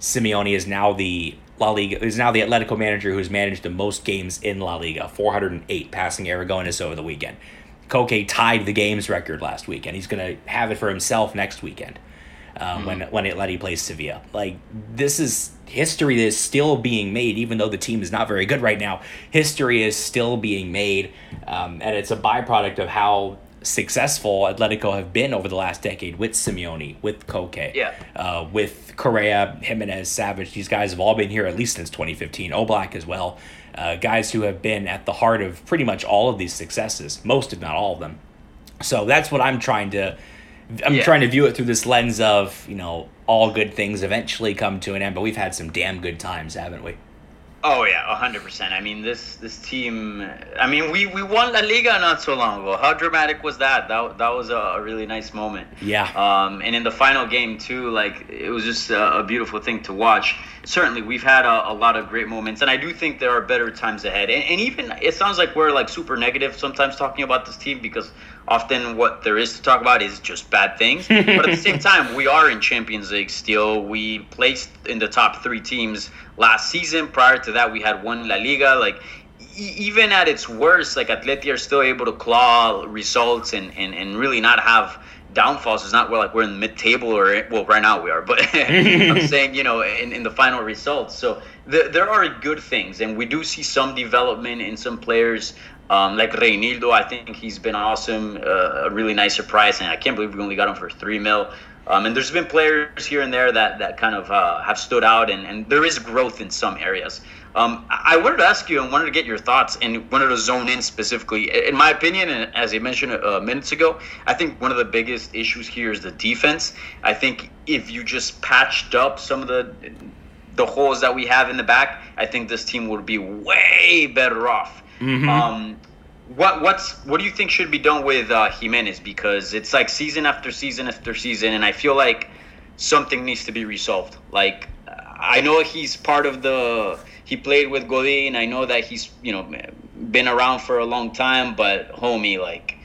Simeone is now the La Liga is now the Atletico manager who's managed the most games in La Liga, 408, passing Aragones over the weekend. Koke tied the games record last weekend. He's going to have it for himself next weekend uh, when when Atleti plays Sevilla. Like this is history that is still being made, even though the team is not very good right now. History is still being made, um, and it's a byproduct of how successful Atletico have been over the last decade with Simeone, with Koke, Yeah. uh, with Correa, Gimenez, Savic. These guys have all been here at least since 2015. Oblak as well. Uh, guys who have been at the heart of pretty much all of these successes, most if not all of them. So that's what I'm trying to. I'm Yeah. trying to view it through this lens of you know all good things eventually come to an end, but we've had some damn good times, haven't we? Oh yeah, hundred percent. I mean, this this team. I mean, we, we won La Liga not so long ago. How dramatic was that? That that was a, really nice moment. Yeah. Um, and in the final game too, like it was just a, a beautiful thing to watch. Certainly, we've had a, a, lot of great moments, and I do think there are better times ahead. And, and even it sounds like we're like super negative sometimes talking about this team because often what there is to talk about is just bad things. but at the same time, we are in Champions League still. We placed in the top three teams last season. Prior to that, we had won La Liga. Like e- even at its worst, like Atleti are still able to claw results and, and, and really not have downfalls. It's not where like we're in the mid table or well, right now we are, but I'm saying you know in, in the final results. So the, there are good things, and we do see some development in some players. Um, like Reinildo, I think he's been awesome, uh, a really nice surprise, and I can't believe we only got him for three mil. Um, and there's been players here and there that, that kind of uh, have stood out, and, and there is growth in some areas. Um, I wanted to ask you and wanted to get your thoughts and wanted to zone in specifically. In my opinion, and as I mentioned uh, minutes ago, I think one of the biggest issues here is the defense. I think if you just patched up some of the the holes that we have in the back, I think this team would be way better off. Mm-hmm. Um, what what's what do you think should be done with uh, Giménez? Because it's like season after season after season, and I feel like something needs to be resolved. Like I know he's part of the he played with Godin. I know that he's you know been around for a long time, but homie, like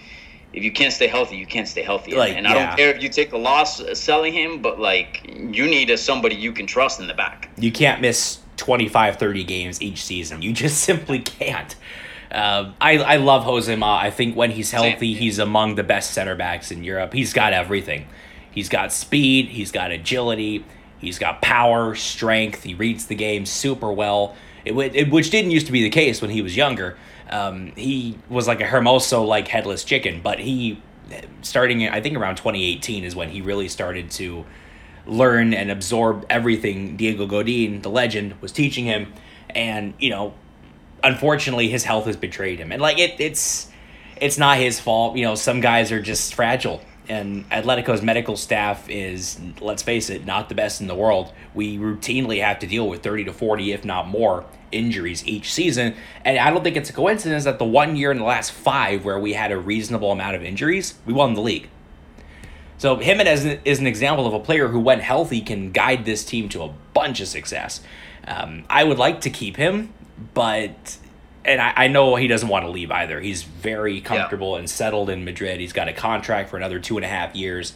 if you can't stay healthy, you can't stay healthy. Like, and I yeah. don't care if you take a loss selling him, but like you need a somebody you can trust in the back. You can't miss 25, 30 games each season. You just simply can't. Uh, I, I love Josema. I think when he's healthy, he's among the best center backs in Europe. He's got everything. He's got speed, he's got agility, he's got power, strength. He reads the game super well, it, it, which didn't used to be the case when he was younger. Um, he was like a Hermoso like headless chicken, but he, starting I think around 2018 is when he really started to learn and absorb everything Diego Godin, the legend, was teaching him. And, you know, unfortunately his health has betrayed him. And like it it's it's not his fault. You know, some guys are just fragile. And Atletico's medical staff is, let's face it, not the best in the world. We routinely have to deal with 30 to 40, if not more, injuries each season. And I don't think it's a coincidence that the one year in the last five where we had a reasonable amount of injuries, we won the league. So Gimenez is an example of a player who, when healthy, can guide this team to a bunch of success. Um, I would like to keep him, but and I, I know he doesn't want to leave either. He's very comfortable yeah. and settled in Madrid. He's got a contract for another two and a half years,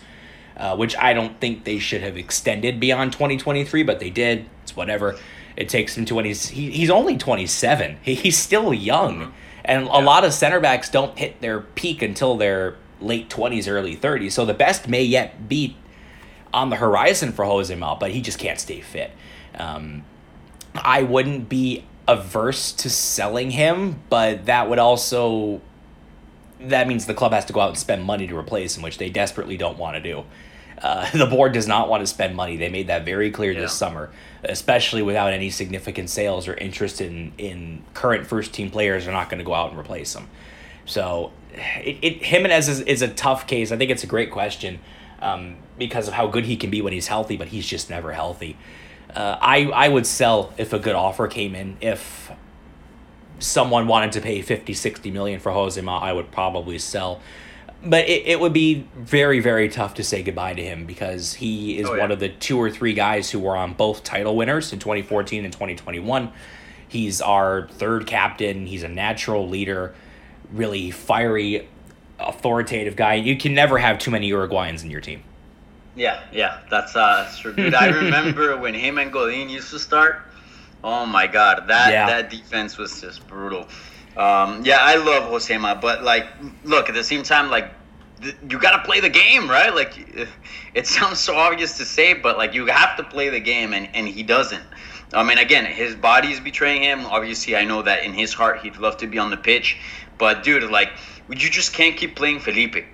uh, which I don't think they should have extended beyond 2023, but they did. It's whatever. It takes him to when he's he, he's only 27. He, he's still young, mm-hmm. and yeah. a lot of center backs don't hit their peak until they're late 20s, early 30s. So the best may yet be on the horizon for Josema, but he just can't stay fit. Um, I wouldn't be averse to selling him, but that would also that means the club has to go out and spend money to replace him, which they desperately don't want to do. Uh, the board does not want to spend money. They made that very clear yeah. this summer, especially without any significant sales or interest in in current first team players. Are not going to go out and replace them. So, it, it Gimenez is, is a tough case. I think it's a great question um, because of how good he can be when he's healthy, but he's just never healthy. Uh, I I would sell if a good offer came in. If someone wanted to pay 50, 60 million for Josema, I would probably sell. But it, it would be very, very tough to say goodbye to him because he is oh, yeah. one of the two or three guys who were on both title winners in 2014 and 2021. He's our third captain. He's a natural leader, really fiery, authoritative guy. You can never have too many Uruguayans in your team. Yeah, yeah, that's uh, that's true, dude. I remember when him and Godin used to start. Oh my God, that yeah. that defense was just brutal. Um, yeah, I love Josema, but like, look at the same time, like, th- you got to play the game, right? Like, it sounds so obvious to say, but like, you have to play the game, and and he doesn't. I mean, again, his body is betraying him. Obviously, I know that in his heart, he'd love to be on the pitch, but dude, like, you just can't keep playing Felipe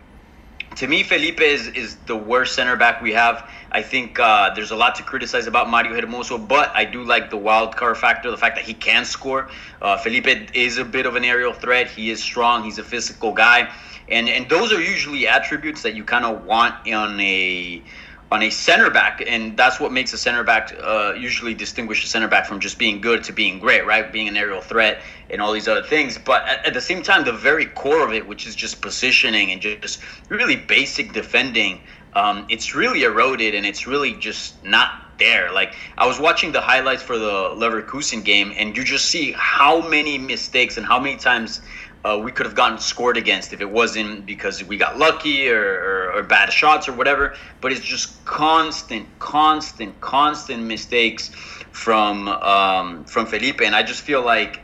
to me, Felipe is, is the worst center back we have. I think uh, there's a lot to criticize about Mario Hermoso, but I do like the wild card factor, the fact that he can score. Uh, Felipe is a bit of an aerial threat. He is strong. He's a physical guy, and and those are usually attributes that you kind of want on a on a center back, and that's what makes a center back uh, usually distinguish a center back from just being good to being great, right? Being an aerial threat and all these other things. But at, at the same time, the very core of it, which is just positioning and just really basic defending, um, it's really eroded and it's really just not there. Like I was watching the highlights for the Leverkusen game, and you just see how many mistakes and how many times uh, we could have gotten scored against if it wasn't because we got lucky or, or, or, bad shots or whatever. But it's just constant, constant, constant mistakes from um, from Felipe, and I just feel like,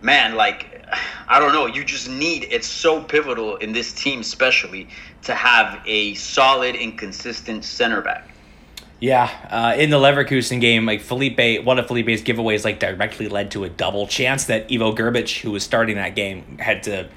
man, like I don't know. You just need. It's so pivotal in this team, especially to have a solid and consistent center back. Yeah, uh, in the Leverkusen game, like Felipe, one of Felipe's giveaways like directly led to a double chance that Ivo Grbic, who was starting that game, had to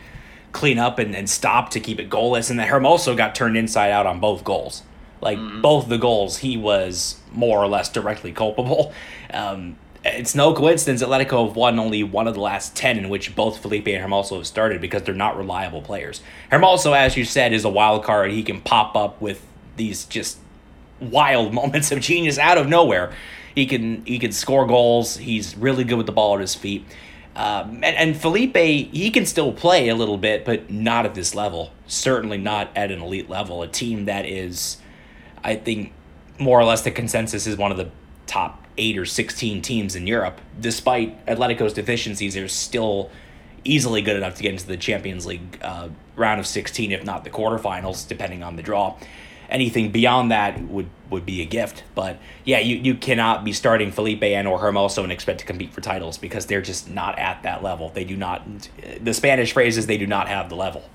clean up and, and stop to keep it goalless, and that Hermoso got turned inside out on both goals. Like mm-hmm. both the goals, he was more or less directly culpable. Um, it's no coincidence Atletico have won only one of the last 10 in which both Felipe and Hermoso have started because they're not reliable players. Hermoso, as you said, is a wild card. He can pop up with these just wild moments of genius out of nowhere. He can he can score goals. He's really good with the ball at his feet. Um, and, and Felipe, he can still play a little bit, but not at this level. Certainly not at an elite level. A team that is, I think, more or less the consensus is one of the top eight or 16 teams in Europe. Despite Atletico's deficiencies, they're still easily good enough to get into the Champions League uh, round of 16, if not the quarterfinals, depending on the draw anything beyond that would would be a gift. But yeah, you, you cannot be starting Felipe and or Hermoso and expect to compete for titles because they're just not at that level. They do not. The Spanish phrase is they do not have the level.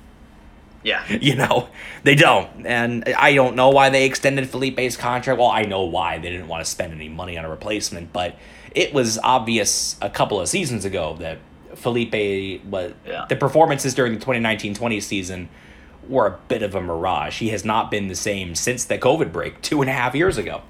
Yeah. You know, they don't. And I don't know why they extended Felipe's contract. Well, I know why. They didn't want to spend any money on a replacement, but it was obvious a couple of seasons ago that Felipe was yeah. the performances during the 2019-20 season were a bit of a mirage. He has not been the same since the COVID break two and a half years ago.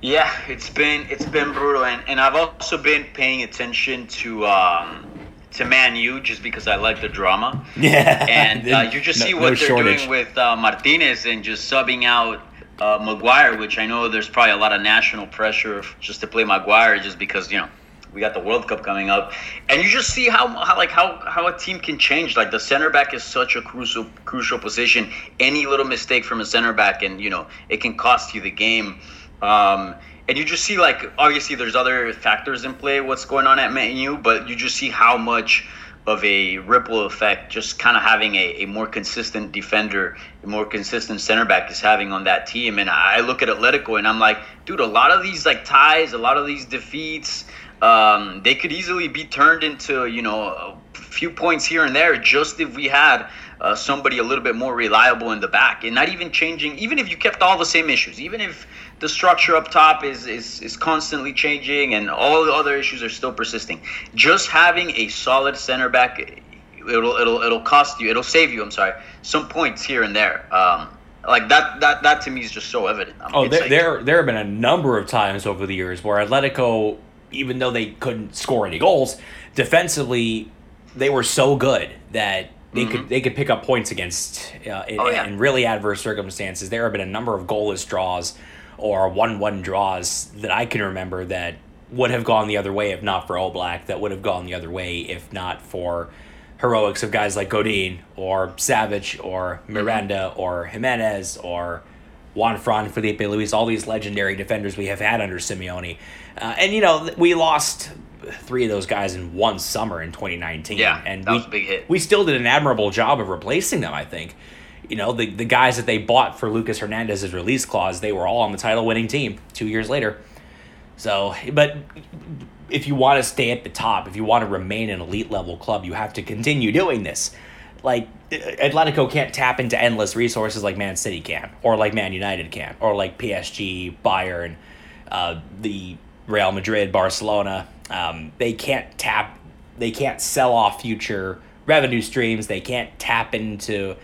Yeah, it's been it's been brutal, and, and I've also been paying attention to um, to Man U just because I like the drama. Yeah, and uh, you just no, see what no they're shortage. doing with uh, Martinez and just subbing out uh, Maguire, which I know there's probably a lot of national pressure just to play Maguire, just because you know we got the World Cup coming up, and you just see how, how like how how a team can change. Like the center back is such a crucial crucial position. Any little mistake from a center back, and you know it can cost you the game. Um, and you just see like obviously there's other factors in play what's going on at Man U, but you just see how much of a ripple effect just kind of having a, a more consistent defender, a more consistent center back is having on that team. And I look at Atletico and I'm like, dude, a lot of these like ties, a lot of these defeats, um, they could easily be turned into you know a few points here and there just if we had uh, somebody a little bit more reliable in the back and not even changing even if you kept all the same issues even if the structure up top is, is, is constantly changing and all the other issues are still persisting just having a solid center back it'll it'll it'll cost you it'll save you i'm sorry some points here and there. Um, like that that that to me is just so evident. I mean, oh there, like, there there have been a number of times over the years where atletico even though they couldn't score any goals, defensively they were so good that they mm-hmm. could they could pick up points against uh, in, oh, yeah. in, really adverse circumstances. There have been a number of goalless draws or one one draws that I can remember that would have gone the other way if not for Oblak. That would have gone the other way if not for heroics of guys like Godin or Savic or mm-hmm. Miranda mm-hmm. or Gimenez or Juan Fran, Filipe Luis, all these legendary defenders we have had under Simeone. Uh, and, you know, we lost three of those guys in one summer in 2019. Yeah, and that we, was a big hit. We still did an admirable job of replacing them, I think. You know, the, the guys that they bought for Lucas Hernandez's release clause, they were all on the title winning team two years later. So, but if you want to stay at the top, if you want to remain an elite level club, you have to continue doing this like Atletico can't tap into endless resources like Man City can, or like Man United can, or like PSG, Bayern, uh, the Real Madrid, Barcelona. Um, they can't tap, they can't sell off future revenue streams. They can't tap into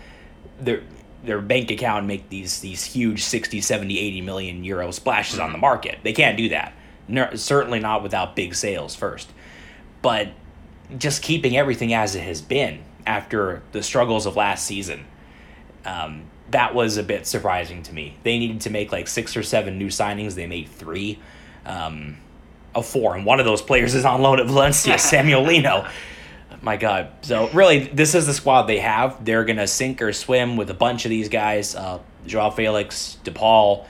their their bank account and make these these huge 60, 70, 80 million euro splashes on the market. They can't do that. No, certainly not without big sales first. But just keeping everything as it has been after the struggles of last season. Um, that was a bit surprising to me. They needed to make like six or seven new signings. They made three, um, four, and one of those players is on loan at Valencia, Samuel Lino. My God. So really, this is the squad they have. They're gonna sink or swim with a bunch of these guys: uh, Joao Felix, DePaul,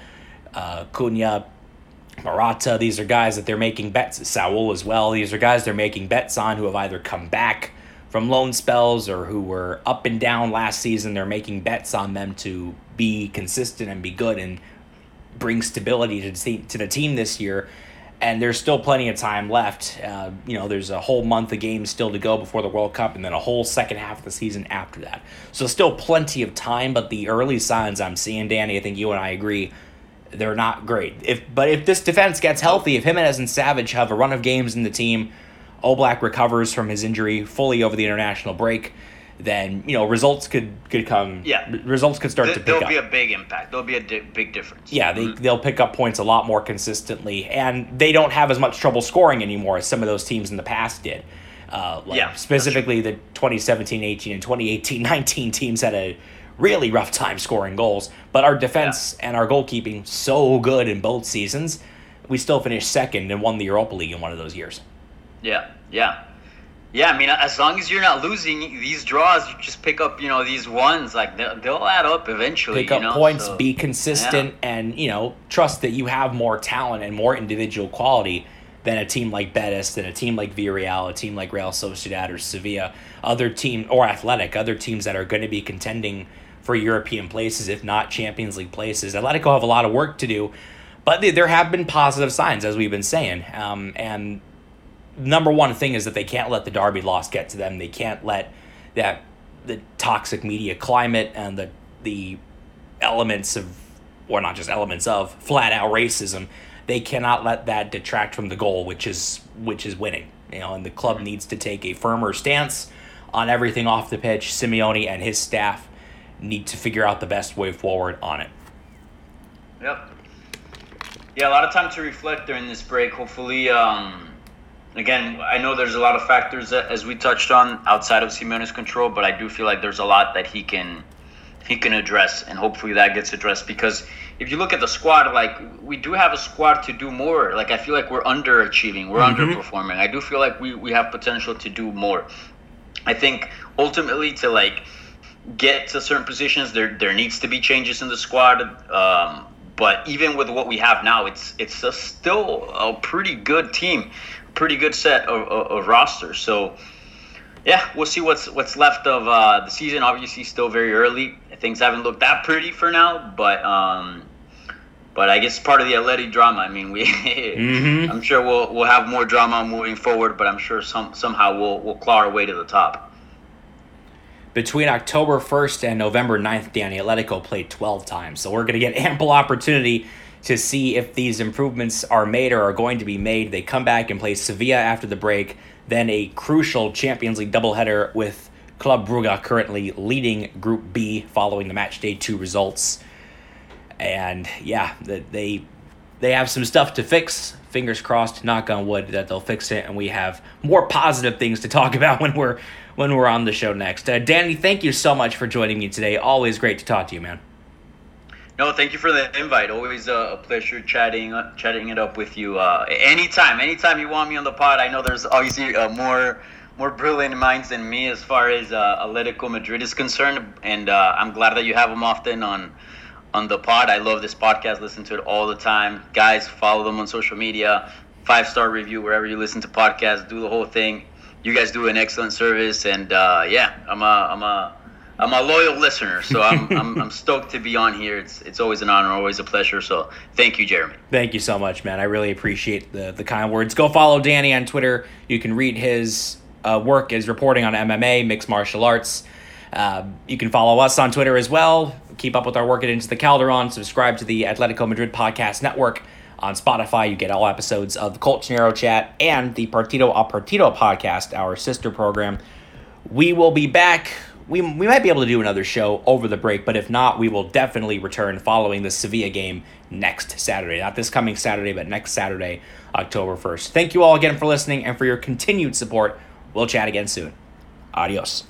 uh, Cunha, Morata. These are guys that they're making bets. Saul as well. These are guys they're making bets on who have either come back from loan spells or who were up and down last season. They're making bets on them to be consistent and be good and bring stability to the, to the team this year. And there's still plenty of time left. Uh, you know, there's a whole month of games still to go before the World Cup, and then a whole second half of the season after that. So still plenty of time. But the early signs I'm seeing, Danny, I think you and I agree, they're not great. If but if this defense gets healthy, if Gimenez and Savic have a run of games in the team, Oblak recovers from his injury fully over the international break, then you know results could could come. Yeah, results could start Th- to pick there'll up. be a big impact. There'll be a di- big difference. Yeah, they they'll pick up points a lot more consistently, and they don't have as much trouble scoring anymore as some of those teams in the past did. Uh, like Yeah, specifically the 2017-18 and 2018-19 teams had a really rough time scoring goals, but our defense and our goalkeeping so good in both seasons. We still finished second and won the Europa League in one of those years. Yeah, yeah, yeah. I mean, as long as you're not losing these draws, you just pick up, you know, these ones. Like they'll, they'll add up eventually. pick up know? points, So, be consistent, and you know trust that you have more talent and more individual quality than a team like Betis, than a team like Villarreal, a team like Real Sociedad or Sevilla, other team or Athletic, other teams that are going to be contending for European places, if not Champions League places. Atletico have a lot of work to do, but there have been positive signs, as we've been saying, um, and number one thing is that they can't let the Derby loss get to them. They can't let that the toxic media climate and the the elements of or not just elements of flat out racism. They cannot let that detract from the goal, which is which is winning. You know, and the club needs to take a firmer stance on everything off the pitch. Simeone and his staff need to figure out the best way forward on it. Yep. Yeah, a lot of time to reflect during this break. Hopefully, um, again, I know there's a lot of factors that, as we touched on outside of Simeone's control, but I do feel like there's a lot that he can he can address, and hopefully that gets addressed. Because if you look at the squad, like we do have a squad to do more. Like I feel like we're underachieving, we're Mhm. underperforming. I do feel like we we have potential to do more. I think ultimately to like get to certain positions, there there needs to be changes in the squad. Um, but even with what we have now, it's it's a still a pretty good team, pretty good set of, of, of roster. So yeah, we'll see what's what's left of uh, the season. Obviously, still very early. Things haven't looked that pretty for now, but um, but I guess part of the Atleti drama. I mean, we Mhm. I'm sure we'll we'll have more drama moving forward, but I'm sure some somehow we'll we'll claw our way to the top. Between October 1st and November 9th, Danny Atletico played 12 times. So we're going to get ample opportunity to see if these improvements are made or are going to be made. They come back and play Sevilla after the break, then a crucial Champions League doubleheader with Club Brugge currently leading Group B following the match day 2 results. And yeah, they they have some stuff to fix. Fingers crossed, knock on wood, that they'll fix it, and we have more positive things to talk about when we're when we're on the show next. Uh, Danny, thank you so much for joining me today. Always great to talk to you, man. No, thank you for the invite. Always a, pleasure chatting uh, chatting it up with you. Uh, anytime, anytime you want me on the pod. I know there's obviously uh, more more brilliant minds than me as far as uh, Atletico Madrid is concerned, and uh, I'm glad that you have them often on on the pod. I love this podcast. Listen to it all the time, guys. Follow them on social media. Five star review wherever you listen to podcasts. Do the whole thing. You guys do an excellent service, and yeah, I'm a I'm a I'm a loyal listener, so I'm, I'm I'm stoked to be on here. It's it's always an honor, always a pleasure. So thank you, Jeremy. Thank you so much, man. I really appreciate the the kind words. Go follow Danny on Twitter. You can read his uh, work as reporting on MMA, mixed martial arts. Uh, you can follow us on Twitter as well. Keep up with our work at Into the Calderon. Subscribe to the Atletico Madrid Podcast Network on Spotify. You get all episodes of the Colchonero Chat and the Partido a Partido podcast, our sister program. We will be back. We, we might be able to do another show over the break, but if not, we will definitely return following the Sevilla game next Saturday. Not this coming Saturday, but next Saturday, October 1st. Thank you all again for listening and for your continued support. We'll chat again soon. Adios.